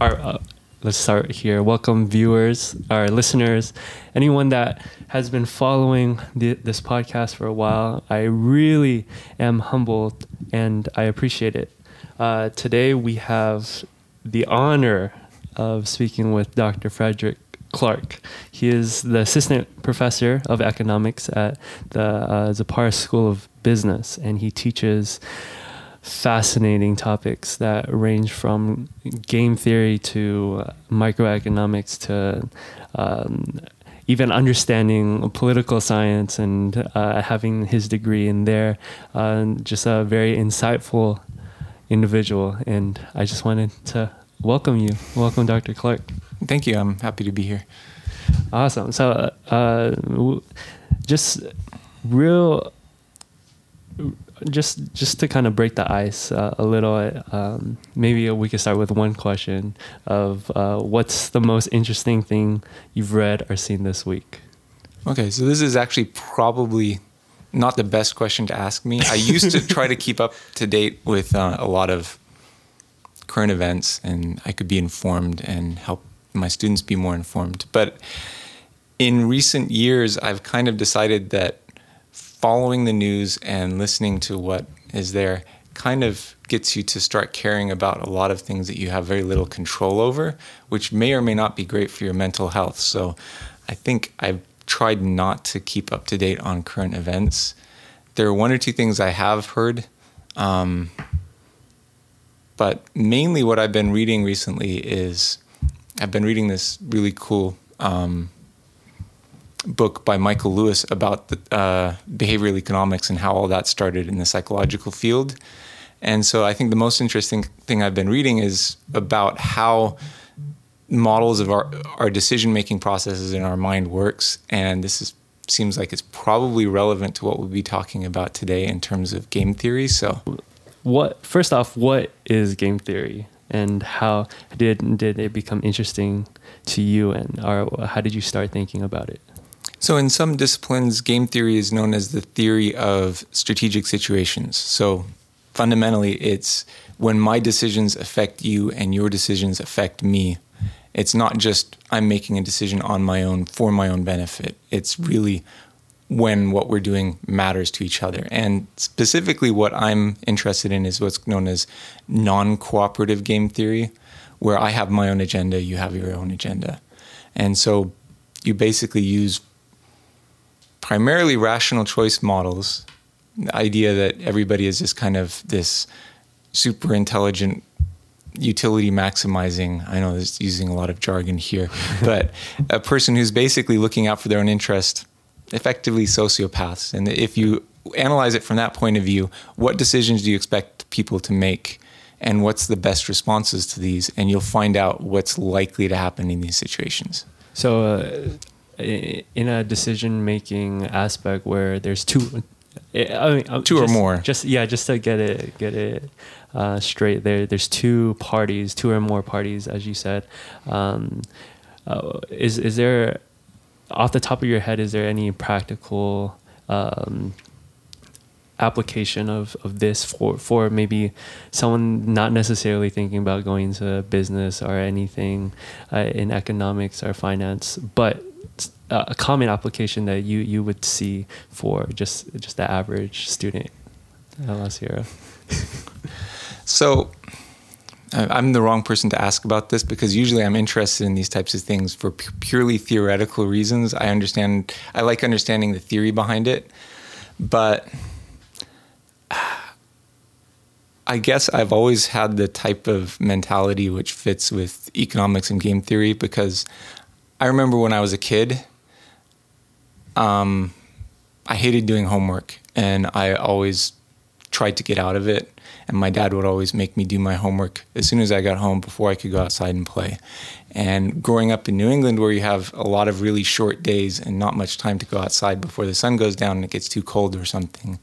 our uh, let's start here. Welcome, viewers, our listeners, anyone that has been following the, this podcast for a while. I really am humbled and I appreciate it. Uh, today we have the honor of speaking with Dr. Frederick Clark. He is the assistant professor of economics at the uh, School of Business, and he teaches fascinating topics that range from game theory to microeconomics to um, even understanding political science and uh, having his degree in there. Uh, just a very insightful individual. And I just wanted to welcome you. Welcome, Dr. Clark. Thank you. I'm happy to be here. Awesome. So, uh, just real just just to kind of break the ice uh, a little, um, maybe we could start with one question of uh, what's the most interesting thing you've read or seen this week. Okay, so this is actually probably not the best question to ask me. I used to try to keep up to date with uh, a lot of current events, and I could be informed and help my students be more informed. But in recent years, I've kind of decided that following the news and listening to what is there kind of gets you to start caring about a lot of things that you have very little control over, which may or may not be great for your mental health. So I think I've tried not to keep up to date on current events. There are one or two things I have heard. Um, but mainly what I've been reading recently is I've been reading this really cool um, book by Michael Lewis about the, uh, behavioral economics and how all that started in the psychological field. And so I think the most interesting thing I've been reading is about how models of our, our decision making processes in our mind works. And this is, seems like it's probably relevant to what we'll be talking about today in terms of game theory. So, what first off, what is game theory? and how did did it become interesting to you and or how did you start thinking about it so, in some disciplines, game theory is known as the theory of strategic situations. So, fundamentally, it's when my decisions affect you and your decisions affect me. It's not just I'm making a decision on my own for my own benefit. It's really when what we're doing matters to each other. And specifically, what I'm interested in is what's known as non cooperative game theory, where I have my own agenda, you have your own agenda. And so you basically use primarily rational choice models, the idea that everybody is just kind of this super intelligent utility maximizing i know this is using a lot of jargon here but a person who's basically looking out for their own interest effectively sociopaths. And if you analyze it from that point of view what decisions do you expect people to make? And what's the best responses to these? And you'll find out what's likely to happen in these situations. So uh, in a decision making aspect where there's two I mean, uh, two just, or more. Just yeah, just to get it get it uh, straight. There, there's two parties, two or more parties, as you said. Um, uh, is is there, off the top of your head, is there any practical um, application of, of this for for maybe someone not necessarily thinking about going into business or anything uh, in economics or finance, but Uh, a common application that you you would see for just just the average student at La Sierra? so I'm the wrong person to ask about this because usually I'm interested in these types of things for purely theoretical reasons. I understand, I like understanding the theory behind it, but I guess I've always had the type of mentality which fits with economics and game theory because I remember when I was a kid, um, I hated doing homework and I always tried to get out of it. And my dad would always make me do my homework as soon as I got home before I could go outside and play. And growing up in New England, where you have a lot of really short days and not much time to go outside before the sun goes down and it gets too cold or something,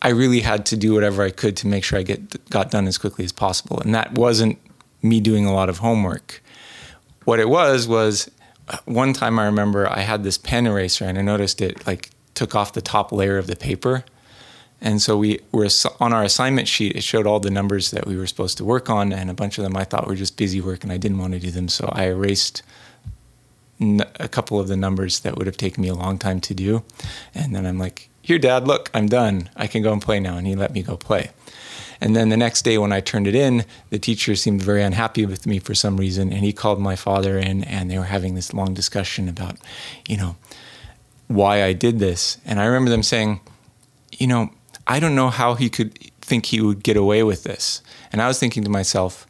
I really had to do whatever I could to make sure I get got done as quickly as possible. And that wasn't me doing a lot of homework. What it was was one time I remember I had this pen eraser and I noticed it like took off the top layer of the paper. And so we were on our assignment sheet. It showed all the numbers that we were supposed to work on, and a bunch of them I thought were just busy work, and I didn't want to do them. So I erased a couple of the numbers that would have taken me a long time to do. And then I'm like, "Here, Dad, look, I'm done. I can go and play now." And he let me go play. And then the next day when I turned it in, the teacher seemed very unhappy with me for some reason, and he called my father in, and they were having this long discussion about, you know, why I did this. And I remember them saying, you know, I don't know how he could think he would get away with this. And I was thinking to myself,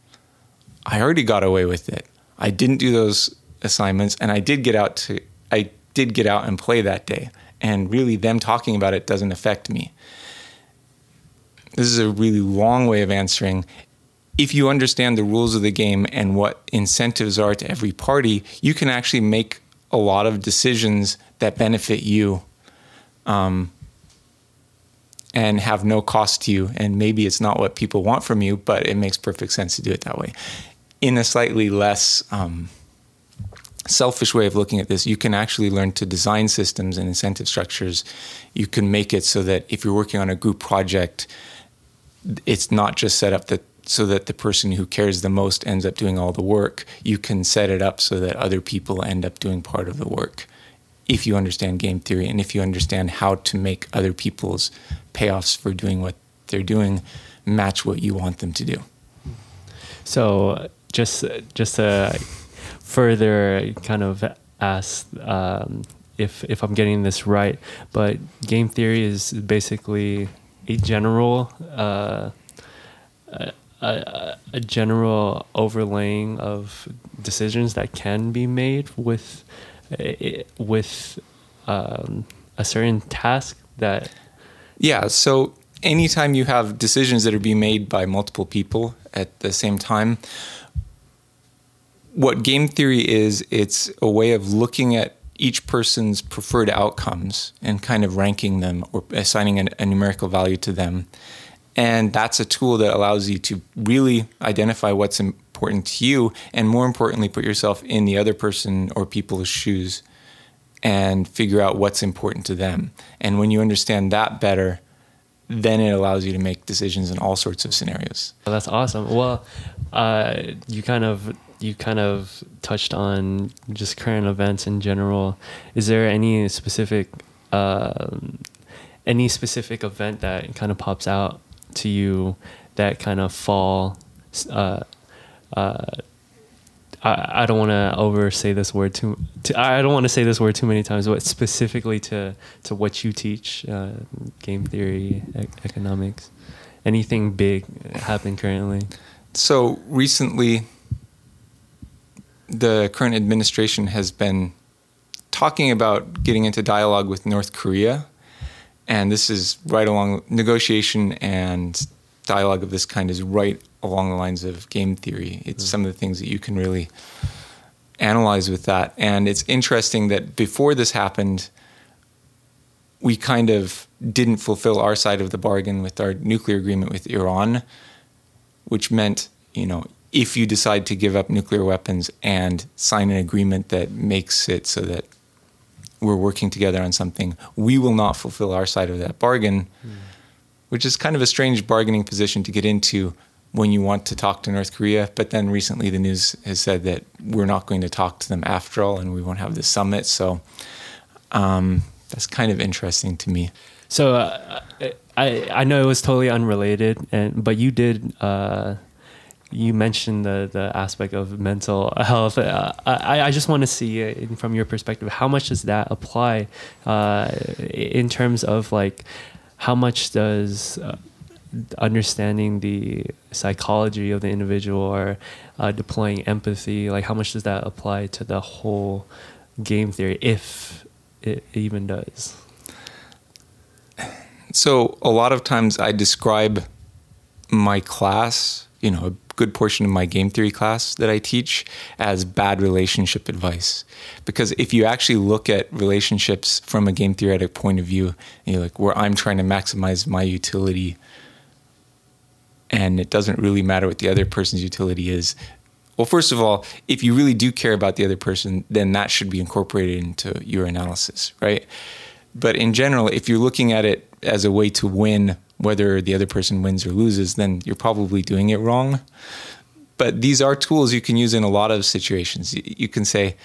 I already got away with it. I didn't do those assignments and I did get out to I did get out and play that day. And really them talking about it doesn't affect me. This is a really long way of answering. If you understand the rules of the game and what incentives are to every party, you can actually make a lot of decisions that benefit you. Um, and have no cost to you. And maybe it's not what people want from you, but it makes perfect sense to do it that way. In a slightly less um, selfish way of looking at this, you can actually learn to design systems and incentive structures. You can make it so that if you're working on a group project, it's not just set up that so that the person who cares the most ends up doing all the work. You can set it up so that other people end up doing part of the work if you understand game theory and if you understand how to make other people's payoffs for doing what they're doing match what you want them to do. So just just to further kind of ask um, if if I'm getting this right, but game theory is basically a general uh, a, a, a general overlaying of decisions that can be made with with um, a certain task that. Yeah. So anytime you have decisions that are being made by multiple people at the same time, what game theory is, it's a way of looking at each person's preferred outcomes and kind of ranking them or assigning an, a numerical value to them. And that's a tool that allows you to really identify what's important to you, and more importantly, put yourself in the other person or people's shoes and figure out what's important to them. And when you understand that better, then it allows you to make decisions in all sorts of scenarios. That's awesome. Well, uh, you kind of you kind of touched on just current events in general. Is there any specific uh, any specific event that kind of pops out to you that kind of fall uh, uh, I, I don't want to over say this word too. To, I don't want to say this word too many times, but specifically to to what you teach, uh, game theory, economics, anything big happen currently. So recently, the current administration has been talking about getting into dialogue with North Korea, and this is right along negotiation and dialogue of this kind is right along the lines of game theory. It's mm. some of the things that you can really analyze with that. And it's interesting that before this happened, we kind of didn't fulfill our side of the bargain with our nuclear agreement with Iran, which meant, you know, if you decide to give up nuclear weapons and sign an agreement that makes it so that we're working together on something, we will not fulfill our side of that bargain. Mm which is kind of a strange bargaining position to get into when you want to talk to North Korea. But then recently the news has said that we're not going to talk to them after all and we won't have the summit. So um, that's kind of interesting to me. So uh, I, I know it was totally unrelated, and but you did. Uh, you mentioned the the aspect of mental health. Uh, I, I just want to see uh, from your perspective how much does that apply uh, in terms of like how much does uh, understanding the psychology of the individual or uh, deploying empathy like how much does that apply to the whole game theory if it even does so a lot of times i describe my class you know a good portion of my game theory class that i teach as bad relationship advice because if you actually look at relationships from a game theoretic point of view you like where i'm trying to maximize my utility and it doesn't really matter what the other person's utility is. Well, first of all, if you really do care about the other person, then that should be incorporated into your analysis, right? But in general, if you're looking at it as a way to win whether the other person wins or loses, then you're probably doing it wrong. But these are tools you can use in a lot of situations. You can say,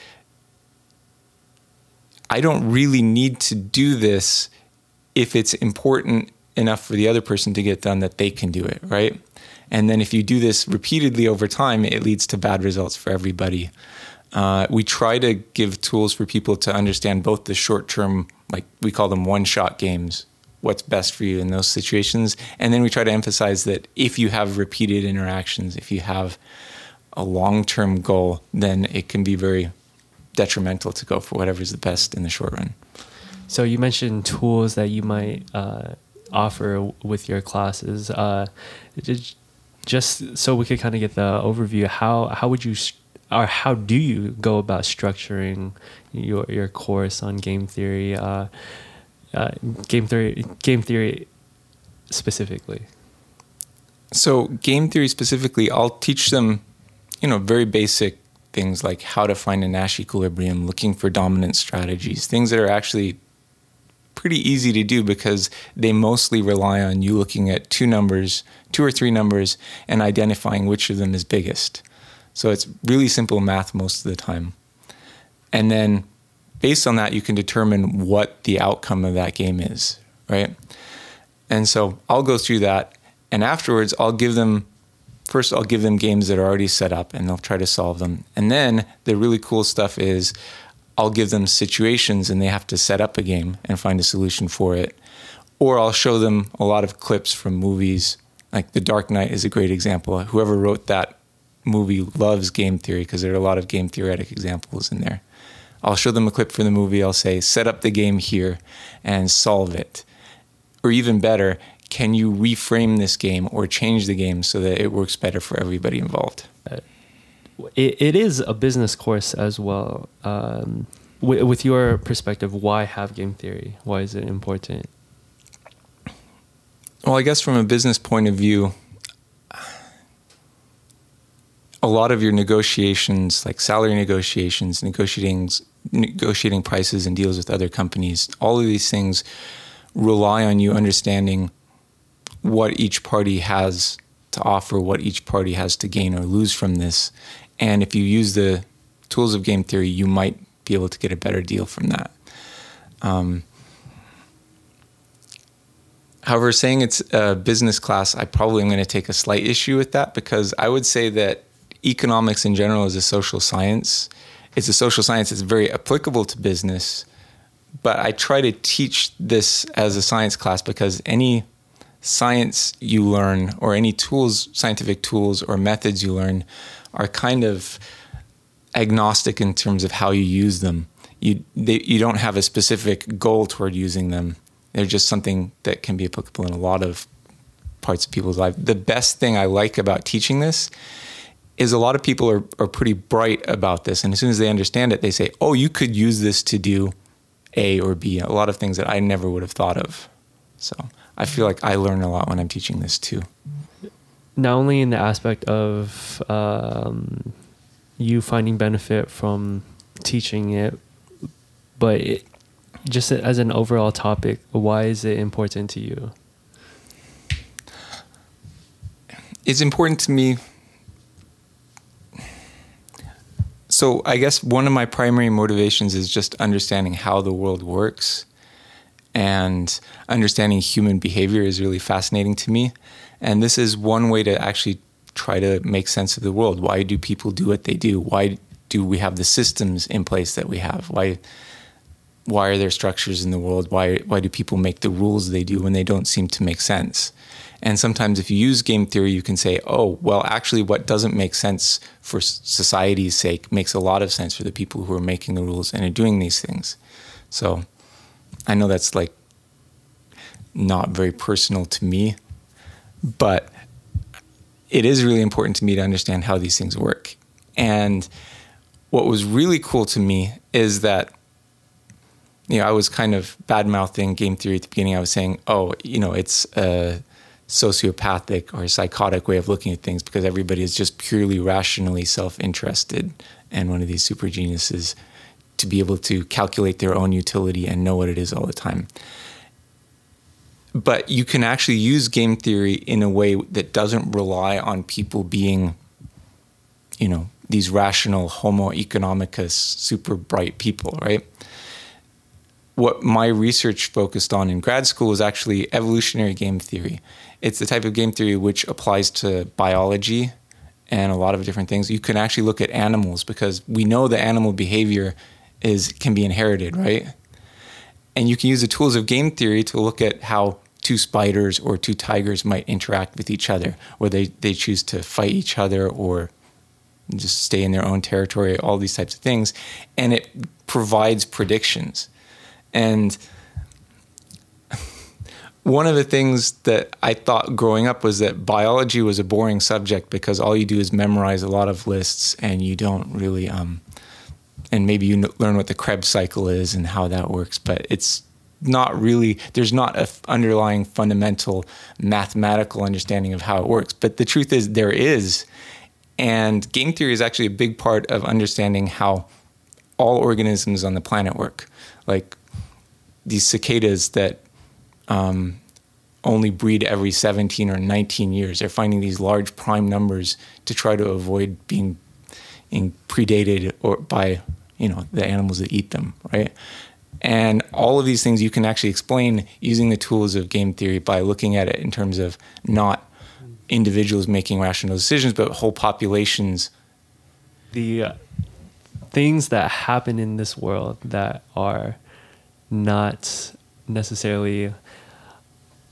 I don't really need to do this if it's important enough for the other person to get done that they can do it, right? And then if you do this repeatedly over time, it leads to bad results for everybody. Uh, we try to give tools for people to understand both the short term, like we call them one shot games, what's best for you in those situations. And then we try to emphasize that if you have repeated interactions, if you have a long term goal, then it can be very detrimental to go for whatever's the best in the short run. So you mentioned tools that you might uh, offer with your classes. Uh, just so we could kind of get the overview, how how would you or how do you go about structuring your your course on game theory, uh, uh, game theory, game theory specifically? So game theory specifically, I'll teach them, you know, very basic things like how to find a Nash equilibrium, looking for dominant strategies, things that are actually pretty easy to do because they mostly rely on you looking at two numbers, two or three numbers, and identifying which of them is biggest. So it's really simple math most of the time. And then based on that, you can determine what the outcome of that game is, right? And so I'll go through that. And afterwards, I'll give them first, I'll give them games that are already set up and they'll try to solve them. And then the really cool stuff is I'll give them situations and they have to set up a game and find a solution for it. Or I'll show them a lot of clips from movies. Like The Dark Knight is a great example. Whoever wrote that movie loves game theory because there are a lot of game theoretic examples in there. I'll show them a clip from the movie. I'll say, set up the game here and solve it. Or even better, can you reframe this game or change the game so that it works better for everybody involved? It, it is a business course as well. Um, with, with your perspective, why have game theory? Why is it important? Well, I guess from a business point of view, a lot of your negotiations, like salary negotiations, negotiating negotiating prices and deals with other companies, all of these things rely on you understanding what each party has to offer, what each party has to gain or lose from this. And if you use the tools of game theory, you might be able to get a better deal from that. Um, however, saying it's a business class, I probably am going to take a slight issue with that because I would say that economics in general is a social science. It's a social science that's very applicable to business, but I try to teach this as a science class because any science you learn or any tools, scientific tools or methods you learn are kind of agnostic in terms of how you use them. You, they, you don't have a specific goal toward using them. They're just something that can be applicable in a lot of parts of people's life. The best thing I like about teaching this is a lot of people are, are pretty bright about this. And as soon as they understand it, they say, oh, you could use this to do A or B, a lot of things that I never would have thought of. So I feel like I learn a lot when I'm teaching this too. Not only in the aspect of um, you finding benefit from teaching it, but it, just as an overall topic, why is it important to you? It's important to me So I guess one of my primary motivations is just understanding how the world works and understanding human behavior is really fascinating to me. And this is one way to actually try to make sense of the world. Why do people do what they do? Why do we have the systems in place that we have? Why why are there structures in the world? Why why do people make the rules they do when they don't seem to make sense? And sometimes, if you use game theory, you can say, oh, well, actually, what doesn't make sense for society's sake makes a lot of sense for the people who are making the rules and are doing these things. So I know that's like not very personal to me, but it is really important to me to understand how these things work. And what was really cool to me is that you know, I was kind of bad mouthing game theory at the beginning. I was saying, oh, you know, it's a sociopathic or psychotic way of looking at things because everybody is just purely rationally self interested and one of these super geniuses to be able to calculate their own utility and know what it is all the time. but you can actually use game theory in a way that doesn't rely on people being, you know, these rational Homo economicus, super bright people, right? What my research focused on in grad school was actually evolutionary game theory. It's the type of game theory which applies to biology and a lot of different things. You can actually look at animals because we know that animal behavior is can be inherited, right? And you can use the tools of game theory to look at how two spiders or two tigers might interact with each other, or they, they choose to fight each other or just stay in their own territory, all these types of things. And it provides predictions. And one of the things that I thought growing up was that biology was a boring subject because all you do is memorize a lot of lists and you don't really, um, and maybe you learn what the Krebs cycle is and how that works, but it's not really, there's not an underlying fundamental mathematical understanding of how it works. But the truth is, there is. And game theory is actually a big part of understanding how all organisms on the planet work. Like these cicadas that um, only breed every 17 or 19 years. They're finding these large prime numbers to try to avoid being predated or by you know the animals that eat them, right? And all of these things you can actually explain using the tools of game theory by looking at it in terms of not individuals making rational decisions, but whole populations. The uh, things that happen in this world that are not necessarily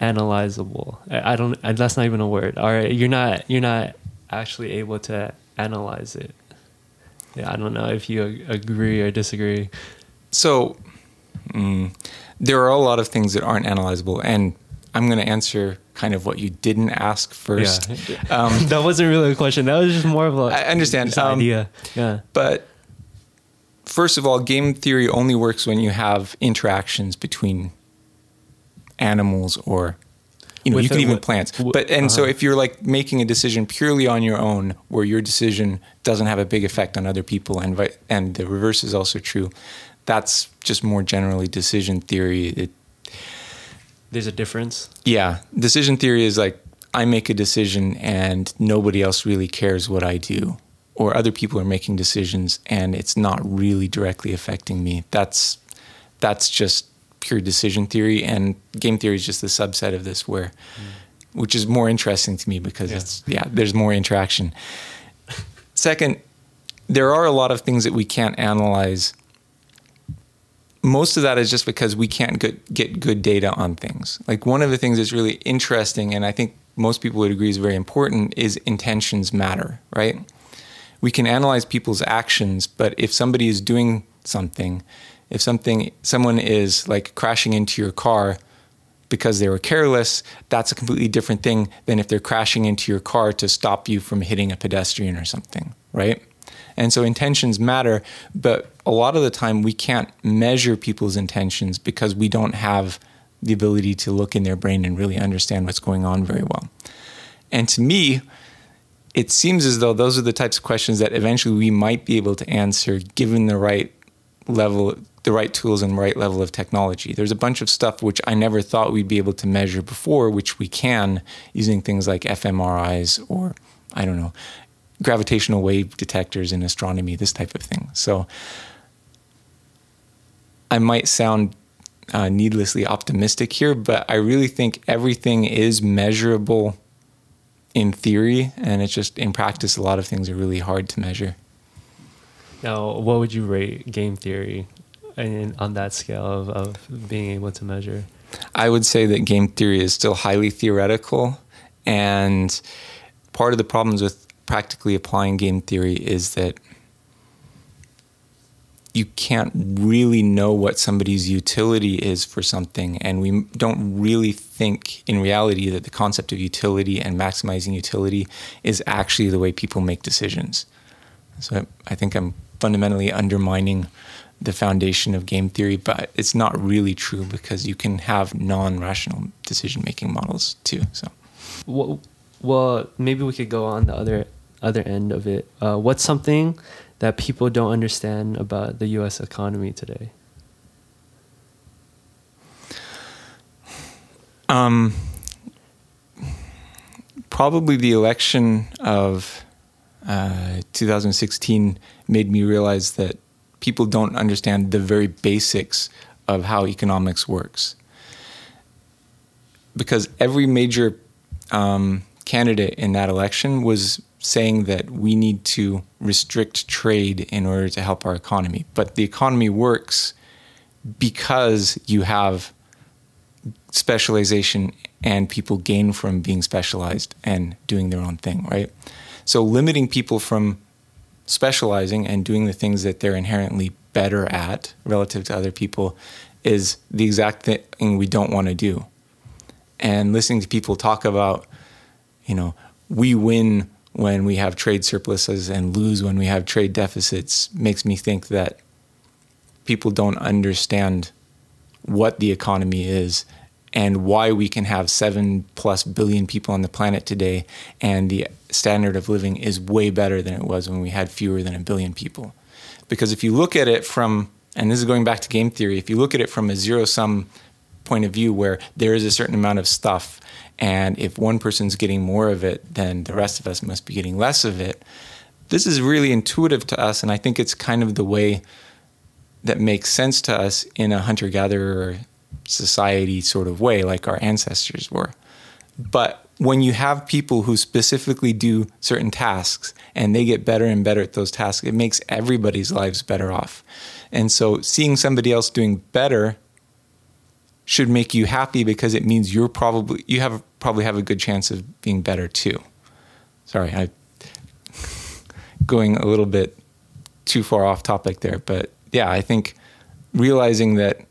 analyzable. I, I don't. I, that's not even a word. All right, you're not. You're not actually able to analyze it. Yeah, I don't know if you agree or disagree. So, mm, there are a lot of things that aren't analyzable, and I'm going to answer kind of what you didn't ask first. Yeah. Um, that wasn't really a question. That was just more of a. I understand. Um, idea. Yeah. But first of all, game theory only works when you have interactions between animals or you know, you can even plants. But and uh-huh. so if you're like making a decision purely on your own, where your decision doesn't have a big effect on other people, and and the reverse is also true, that's just more generally decision theory. It, There's a difference. Yeah, decision theory is like I make a decision and nobody else really cares what I do, or other people are making decisions and it's not really directly affecting me. That's that's just pure decision theory, and game theory is just a subset of this, where mm. which is more interesting to me because yeah. it's yeah, there's more interaction. Second, there are a lot of things that we can't analyze. Most of that is just because we can't get, get good data on things. Like one of the things that's really interesting, and I think most people would agree is very important, is intentions matter, right? We can analyze people's actions, but if somebody is doing something if something someone is like crashing into your car because they were careless, that's a completely different thing than if they're crashing into your car to stop you from hitting a pedestrian or something, right? And so intentions matter, but a lot of the time we can't measure people's intentions because we don't have the ability to look in their brain and really understand what's going on very well. And to me, it seems as though those are the types of questions that eventually we might be able to answer given the right level the right tools and right level of technology. There's a bunch of stuff which I never thought we'd be able to measure before, which we can using things like fMRIs or I don't know, gravitational wave detectors in astronomy, this type of thing. So I might sound uh, needlessly optimistic here, but I really think everything is measurable in theory, and it's just in practice, a lot of things are really hard to measure. Now, what would you rate game theory on that scale of, of being able to measure? I would say that game theory is still highly theoretical. And part of the problems with practically applying game theory is that you can't really know what somebody's utility is for something. And we don't really think in reality that the concept of utility and maximizing utility is actually the way people make decisions. So I, I think I'm fundamentally undermining the foundation of game theory, but it's not really true because you can have non-rational decision-making models too. So, well, well, maybe we could go on the other other end of it. Uh, what's something that people don't understand about the U.S. economy today? Um, probably the election of uh, 2016 made me realize that people don't understand the very basics of how economics works. Because every major um, candidate in that election was saying that we need to restrict trade in order to help our economy. But the economy works because you have specialization and people gain from being specialized and doing their own thing, right? So limiting people from specializing and doing the things that they're inherently better at relative to other people is the exact thing we don't want to do. And listening to people talk about, you know, we win when we have trade surpluses and lose when we have trade deficits makes me think that people don't understand what the economy is and why we can have seven plus billion people on the planet today and the standard of living is way better than it was when we had fewer than a billion people. Because if you look at it from, and this is going back to game theory, if you look at it from a zero sum point of view where there is a certain amount of stuff, and if one person's getting more of it, then the rest of us must be getting less of it. This is really intuitive to us, and I think it's kind of the way that makes sense to us in a hunter gatherer society sort of way, like our ancestors were. But when you have people who specifically do certain tasks and they get better and better at those tasks, it makes everybody's lives better off. And so seeing somebody else doing better should make you happy because it means you're probably you have probably have a good chance of being better too. Sorry, I going a little bit too far off topic there, but yeah, I think realizing that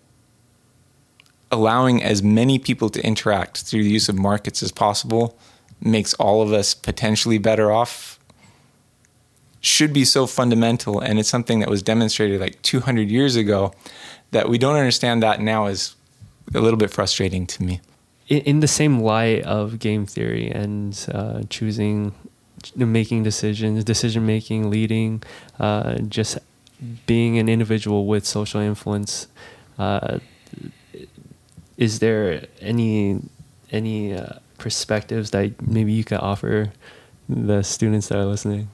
allowing as many people to interact through the use of markets as possible makes all of us potentially better off should be so fundamental. And it's something that was demonstrated like 200 years ago that we don't understand that now is a little bit frustrating to me. In, the same light of game theory and uh, choosing making decisions decision making leading uh, just being an individual with social influence uh, is there any any uh, perspectives that maybe you could offer the students that are listening?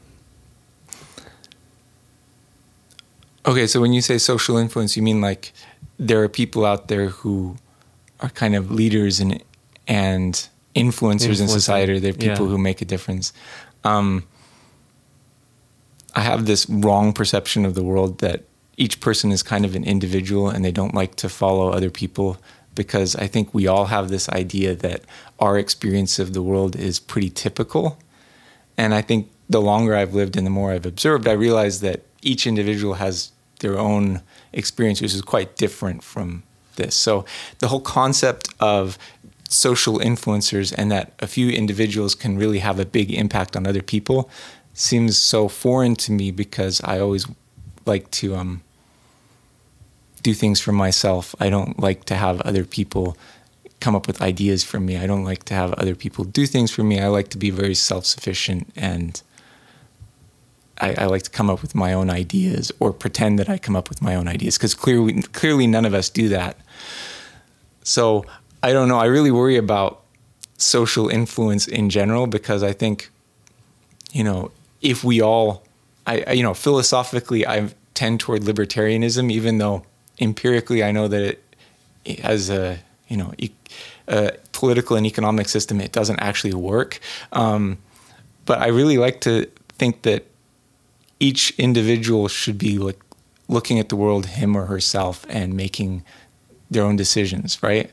Okay, so when you say social influence, you mean like there are people out there who are kind of leaders and and influencers in society. There are people yeah. who make a difference. Um, I have this wrong perception of the world that each person is kind of an individual and they don't like to follow other people because I think we all have this idea that our experience of the world is pretty typical. And I think the longer I've lived and the more I've observed, I realize that each individual has their own experience, which is quite different from this. So the whole concept of social influencers and that a few individuals can really have a big impact on other people seems so foreign to me because I always like to um, do things for myself. I don't like to have other people come up with ideas for me. I don't like to have other people do things for me. I like to be very self sufficient and I, I, like to come up with my own ideas or pretend that I come up with my own ideas because clearly, clearly none of us do that. So I don't know. I really worry about social influence in general because I think, you know, if we all, I, I you know, philosophically, I tend toward libertarianism, even though empirically, I know that it, it has a you know e- a political and economic system. It doesn't actually work, um, but I really like to think that each individual should be like looking at the world him or herself and making their own decisions, right?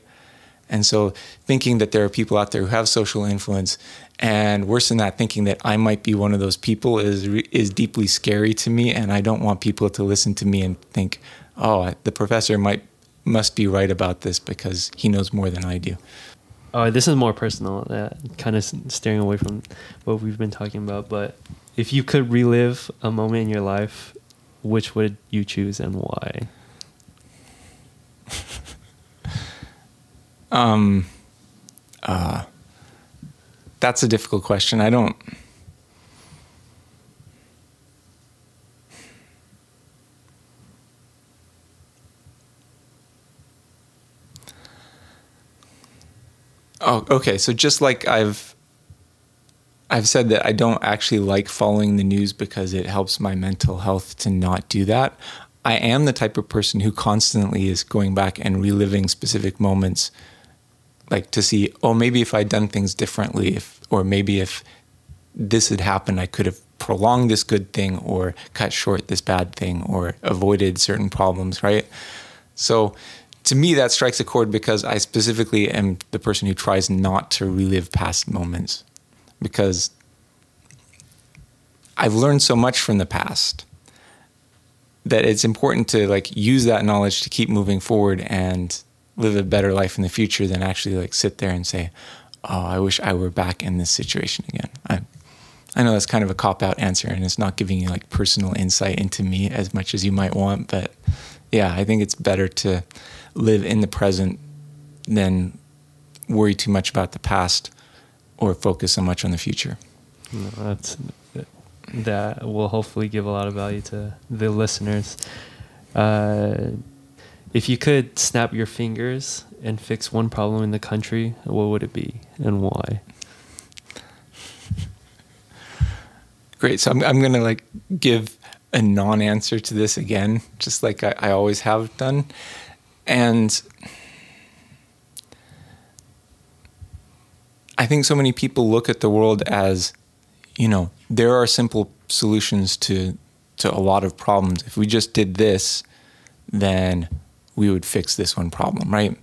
And so thinking that there are people out there who have social influence and worse than that thinking that I might be one of those people is is deeply scary to me and I don't want people to listen to me and think, oh, the professor might must be right about this because he knows more than I do. Oh, this is more personal. Uh, kind of steering away from what we've been talking about. But if you could relive a moment in your life, which would you choose and why? um, uh, that's a difficult question. I don't. Oh, okay. So just like I've I've said that I don't actually like following the news because it helps my mental health to not do that. I am the type of person who constantly is going back and reliving specific moments like to see, oh, maybe if I'd done things differently if or maybe if this had happened, I could have prolonged this good thing or cut short this bad thing or avoided certain problems, right? So to me that strikes a chord because I specifically am the person who tries not to relive past moments because I've learned so much from the past that it's important to like use that knowledge to keep moving forward and live a better life in the future than actually like sit there and say, "Oh, I wish I were back in this situation again." I I know that's kind of a cop out answer and it's not giving you like personal insight into me as much as you might want, but yeah, I think it's better to live in the present than worry too much about the past or focus so much on the future. No, that's that will hopefully give a lot of value to the listeners. Uh, if you could snap your fingers and fix one problem in the country, what would it be and why? Great. So I'm, I'm going to like give a non-answer to this again, just like I, I always have done. And I think so many people look at the world as, you know, there are simple solutions to to a lot of problems. If we just did this, then we would fix this one problem, right?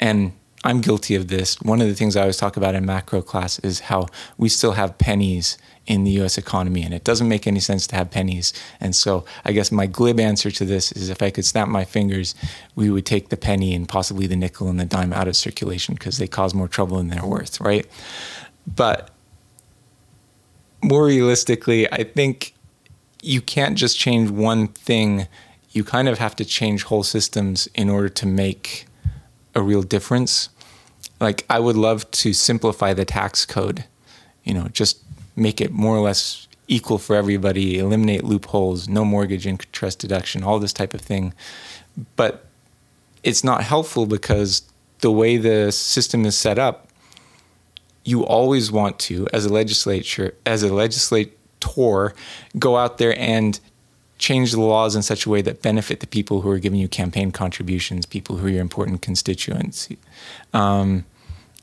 And I'm guilty of this. One of the things I always talk about in macro class is how we still have pennies in the US economy and it doesn't make any sense to have pennies. And so I guess my glib answer to this is if I could snap my fingers, we would take the penny and possibly the nickel and the dime out of circulation because they cause more trouble than they're worth, right? But more realistically, I think you can't just change one thing. You kind of have to change whole systems in order to make a real difference like I would love to simplify the tax code, you know, just make it more or less equal for everybody, eliminate loopholes, no mortgage interest deduction, all this type of thing. But it's not helpful because the way the system is set up, you always want to, as a legislature, as a legislator, go out there and change the laws in such a way that benefit the people who are giving you campaign contributions, people who are your important constituents. Um,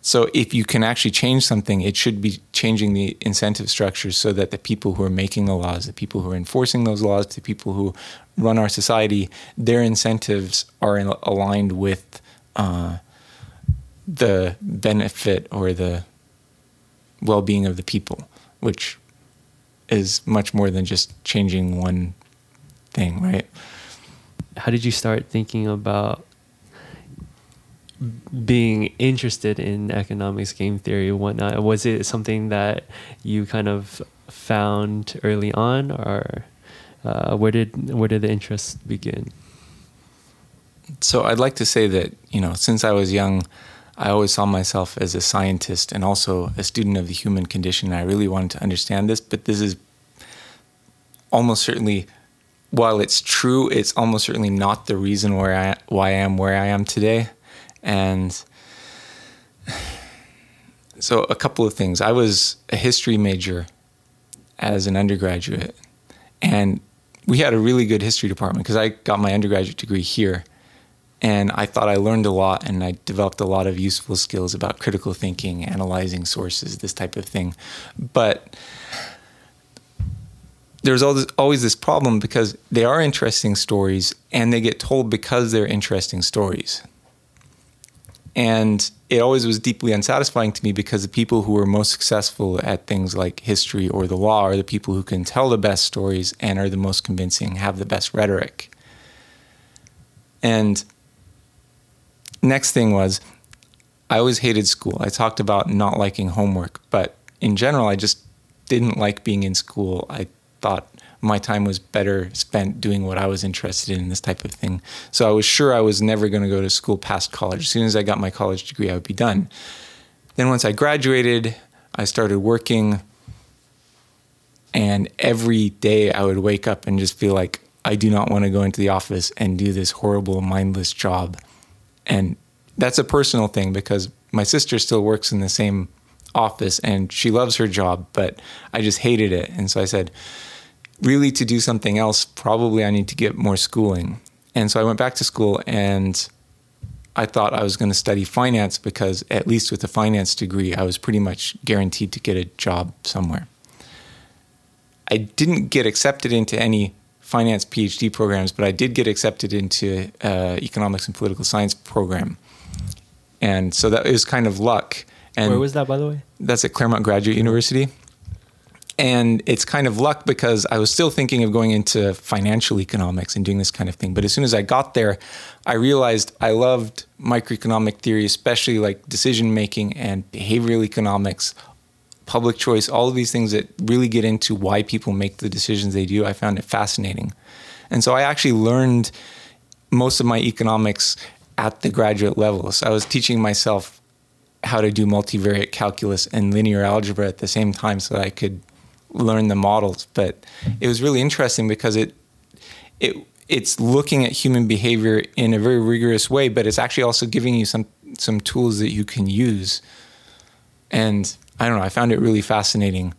so if you can actually change something, it should be changing the incentive structures so that the people who are making the laws, the people who are enforcing those laws, the people who run our society, their incentives are in, aligned with uh, the benefit or the well-being of the people, which is much more than just changing one thing, right? How did you start thinking about being interested in economics, game theory, whatnot? Was it something that you kind of found early on, or uh, where did where did the interest begin? So I'd like to say that you know, since I was young, I always saw myself as a scientist and also a student of the human condition. I really wanted to understand this, but this is almost certainly while it's true, it's almost certainly not the reason where I, why I am where I am today. And so, a couple of things. I was a history major as an undergraduate, and we had a really good history department because I got my undergraduate degree here. And I thought I learned a lot and I developed a lot of useful skills about critical thinking, analyzing sources, this type of thing. But there's always, always this problem because they are interesting stories and they get told because they're interesting stories. And it always was deeply unsatisfying to me because the people who are most successful at things like history or the law are the people who can tell the best stories and are the most convincing, have the best rhetoric. And next thing was, I always hated school. I talked about not liking homework, but in general, I just didn't like being in school. I thought my time was better spent doing what I was interested in, this type of thing. So I was sure I was never going to go to school past college. As soon as I got my college degree, I would be done. Then once I graduated, I started working. And every day I would wake up and just feel like I do not want to go into the office and do this horrible, mindless job. And that's a personal thing because my sister still works in the same office and she loves her job, but I just hated it. And so I said, really, to do something else, probably I need to get more schooling. And so I went back to school and I thought I was going to study finance because, at least with a finance degree, I was pretty much guaranteed to get a job somewhere. I didn't get accepted into any finance PhD programs, but I did get accepted into uh, economics and political science program, and so that was kind of luck. And Where was that, by the way? That's at Claremont Graduate University. And it's kind of luck because I was still thinking of going into financial economics and doing this kind of thing. But as soon as I got there, I realized I loved microeconomic theory, especially like decision making and behavioral economics, public choice, all of these things that really get into why people make the decisions they do. I found it fascinating. And so I actually learned most of my economics at the graduate level. So I was teaching myself how to do multivariate calculus and linear algebra at the same time so that I could learn the models. But it was really interesting because it it it's looking at human behavior in a very rigorous way, but it's actually also giving you some some tools that you can use. And I don't know, I found it really fascinating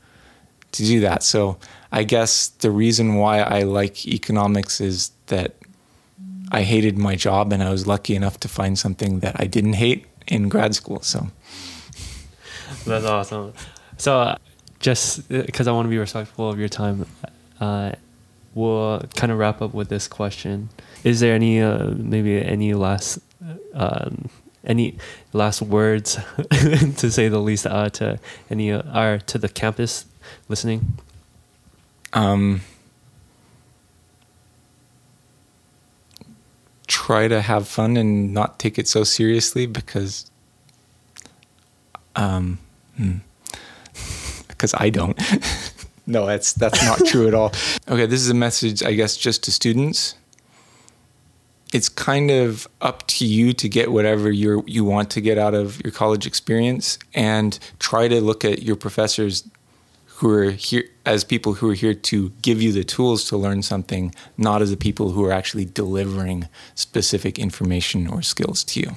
to do that. So I guess the reason why I like economics is that I hated my job and I was lucky enough to find something that I didn't hate in grad school. So that's awesome. So just because uh, I want to be respectful of your time, uh, we'll kind of wrap up with this question. Is there any uh, maybe any last um, any last words to say the least uh, to any uh, to the campus listening? Um, try to have fun and not take it so seriously because um because I don't. no, that's that's not true at all. Okay, this is a message I guess just to students. It's kind of up to you to get whatever you you want to get out of your college experience and try to look at your professors who are here as people who are here to give you the tools to learn something, not as the people who are actually delivering specific information or skills to you.